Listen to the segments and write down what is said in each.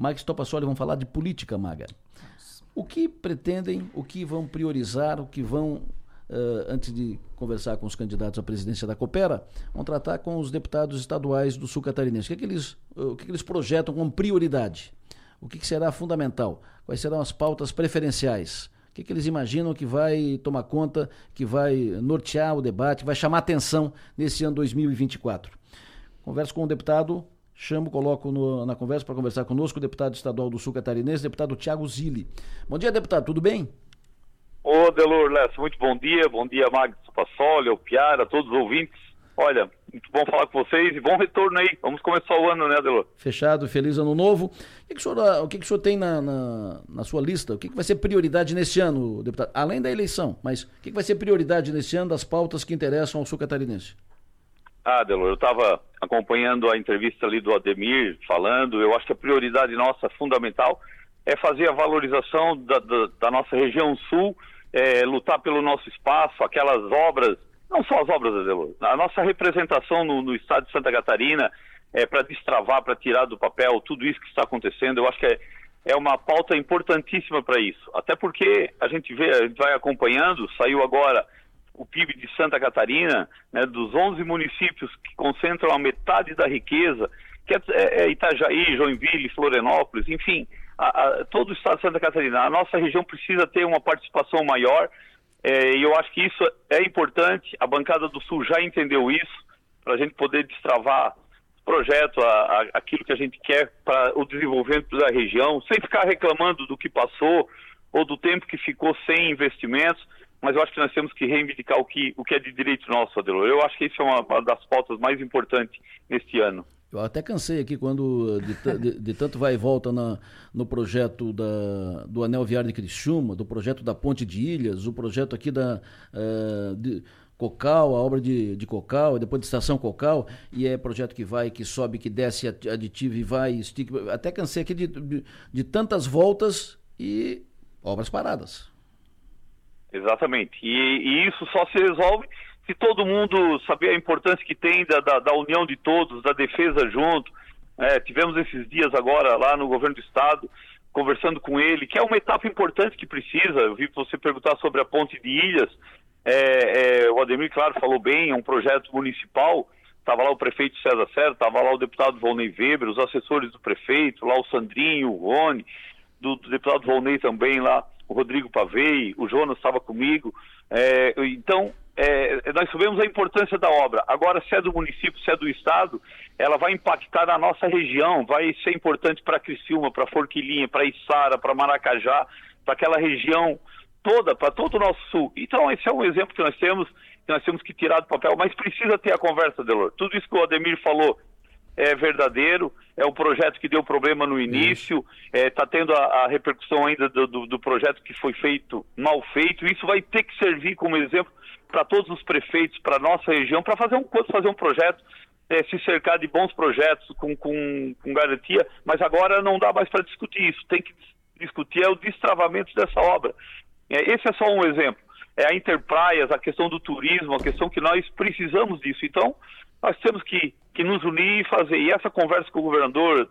Max Topassoli vão falar de política, Maga. O que pretendem, o que vão priorizar, o que vão Uh, antes de conversar com os candidatos à presidência da Coopera, vão tratar com os deputados estaduais do Sul Catarinense. O que, é que eles, uh, o que, é que eles projetam como prioridade? O que, que, será fundamental? Quais serão as pautas preferenciais? O que, que eles imaginam que vai tomar conta, que vai nortear o debate, que vai chamar atenção nesse ano 2024? Converso com o deputado chamo, coloco no, na conversa para conversar conosco o deputado estadual do Sul Catarinense, deputado Tiago Zilli. Bom dia, deputado, tudo bem? Ô, Delor Lessa, muito bom dia. Bom dia, Magno Passoli, ao Piara, a todos os ouvintes. Olha, muito bom falar com vocês e bom retorno aí. Vamos começar o ano, né, Delor? Fechado, feliz ano novo. O que, que o, senhor, o, que, que o senhor tem na, na, na sua lista? O que, que vai ser prioridade nesse ano, deputado? Além da eleição, mas o que, que vai ser prioridade nesse ano das pautas que interessam ao sul catarinense? Ah, Delor, eu estava acompanhando a entrevista ali do Ademir falando. Eu acho que a prioridade nossa fundamental é fazer a valorização da, da, da nossa região sul é, lutar pelo nosso espaço, aquelas obras, não só as obras, a nossa representação no, no estado de Santa Catarina, é, para destravar, para tirar do papel tudo isso que está acontecendo, eu acho que é, é uma pauta importantíssima para isso. Até porque a gente vê, a gente vai acompanhando, saiu agora o PIB de Santa Catarina, né, dos 11 municípios que concentram a metade da riqueza, que é, é, é Itajaí, Joinville, Florianópolis, enfim, a, a, todo o estado de Santa Catarina. A nossa região precisa ter uma participação maior é, e eu acho que isso é importante. A bancada do Sul já entendeu isso, para a gente poder destravar projeto, a, aquilo que a gente quer para o desenvolvimento da região, sem ficar reclamando do que passou ou do tempo que ficou sem investimentos, mas eu acho que nós temos que reivindicar o que, o que é de direito nosso, Adelor. Eu acho que isso é uma, uma das pautas mais importantes neste ano. Eu até cansei aqui quando de, de, de tanto vai e volta na, no projeto da, do Anel Viário de Criciúma, do projeto da Ponte de Ilhas, o projeto aqui da uh, de Cocal, a obra de, de Cocal, depois de Estação Cocal, e é projeto que vai, que sobe, que desce aditivo e vai, estica. Até cansei aqui de, de, de tantas voltas e obras paradas. Exatamente. E, e isso só se resolve se todo mundo saber a importância que tem da, da, da união de todos, da defesa junto. É, tivemos esses dias agora lá no governo do estado, conversando com ele, que é uma etapa importante que precisa. Eu vi você perguntar sobre a ponte de Ilhas. É, é, o Ademir, claro, falou bem, é um projeto municipal. Estava lá o prefeito César Serra, estava lá o deputado Volney Weber, os assessores do prefeito, lá o Sandrinho, o Rony, do, do deputado Volney também lá, o Rodrigo Pavei, o Jonas estava comigo. É, então, é, nós sabemos a importância da obra. Agora, se é do município, se é do Estado, ela vai impactar na nossa região, vai ser importante para Criciúma, para Forquilinha, para Içara, para Maracajá, para aquela região toda, para todo o nosso sul. Então, esse é um exemplo que nós temos, que nós temos que tirar do papel, mas precisa ter a conversa, Delor. Tudo isso que o Ademir falou é verdadeiro, é um projeto que deu problema no início, está é, tendo a, a, repercussão ainda do, do, do projeto que foi feito, mal feito, isso vai ter que servir como exemplo para todos os prefeitos, para nossa região, para fazer um, fazer um projeto, é, se cercar de bons projetos com, com, com garantia, mas agora não dá mais para discutir isso, tem que discutir é o destravamento dessa obra. É, esse é só um exemplo. É a Interpraias, a questão do turismo, a questão que nós precisamos disso. Então, nós temos que, que nos unir e fazer. E essa conversa com o governador,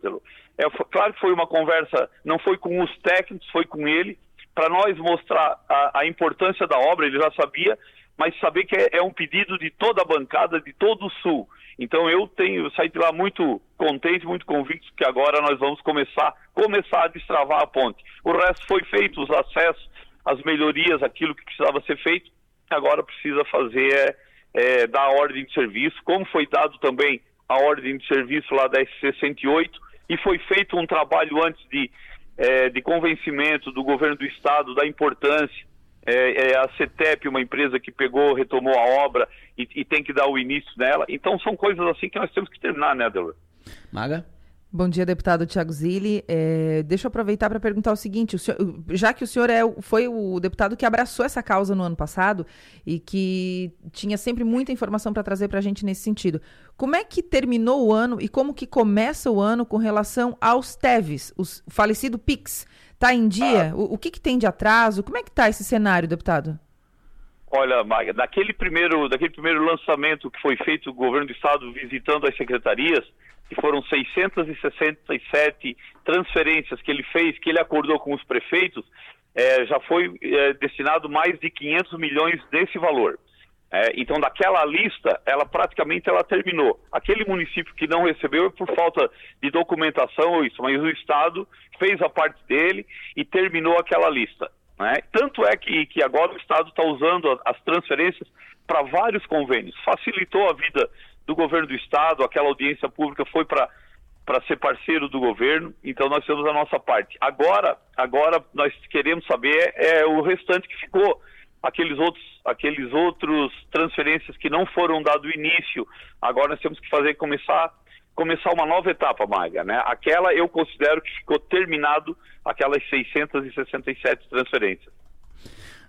é, claro que foi uma conversa, não foi com os técnicos, foi com ele, para nós mostrar a, a importância da obra, ele já sabia, mas saber que é, é, um pedido de toda a bancada, de todo o Sul. Então eu tenho eu saí de lá muito contente, muito convicto que agora nós vamos começar, começar a destravar a ponte. O resto foi feito, os acessos, as melhorias, aquilo que precisava ser feito, agora precisa fazer é, é, dar a ordem de serviço, como foi dado também a ordem de serviço lá da S68, e foi feito um trabalho antes de, é, de convencimento do governo do estado da importância é, é, a CETEP, uma empresa que pegou, retomou a obra e, e, tem que dar o início nela. Então são coisas assim que nós temos que terminar, né, Adelor? Maga? Bom dia, deputado Tiago Zilli. É, deixa eu aproveitar para perguntar o seguinte: o senhor, já que o senhor é, foi o deputado que abraçou essa causa no ano passado e que tinha sempre muita informação para trazer para a gente nesse sentido, como é que terminou o ano e como que começa o ano com relação aos TEVs, o falecido PIX? Está em dia? Ah, o, o, que, que tem de atraso? Como é que está esse cenário, deputado? Olha, Maga, daquele primeiro, daquele primeiro lançamento que foi feito o governo do estado visitando as secretarias, que foram 667 transferências que ele fez, que ele acordou com os prefeitos, é, já foi é, destinado mais de 500 milhões desse valor. É, então, daquela lista, ela praticamente ela terminou. Aquele município que não recebeu é por falta de documentação ou isso, mas o Estado fez a parte dele e terminou aquela lista. Né? Tanto é que, que agora o Estado está usando as transferências para vários convênios. Facilitou a vida do governo do Estado, aquela audiência pública foi para para ser parceiro do governo, então nós temos a nossa parte. Agora, agora nós queremos saber é, o restante que ficou aqueles outros, aqueles outros transferências que não foram dado início. Agora nós temos que fazer começar começar uma nova etapa, Maga, né? Aquela eu considero que ficou terminado aquelas 667 transferências.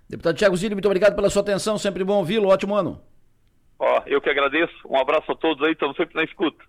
Deputado Tiago Zilli, muito obrigado pela sua atenção, sempre bom ouvi-lo, ótimo ano. Ó, eu que agradeço, um abraço a todos aí, estamos sempre na escuta.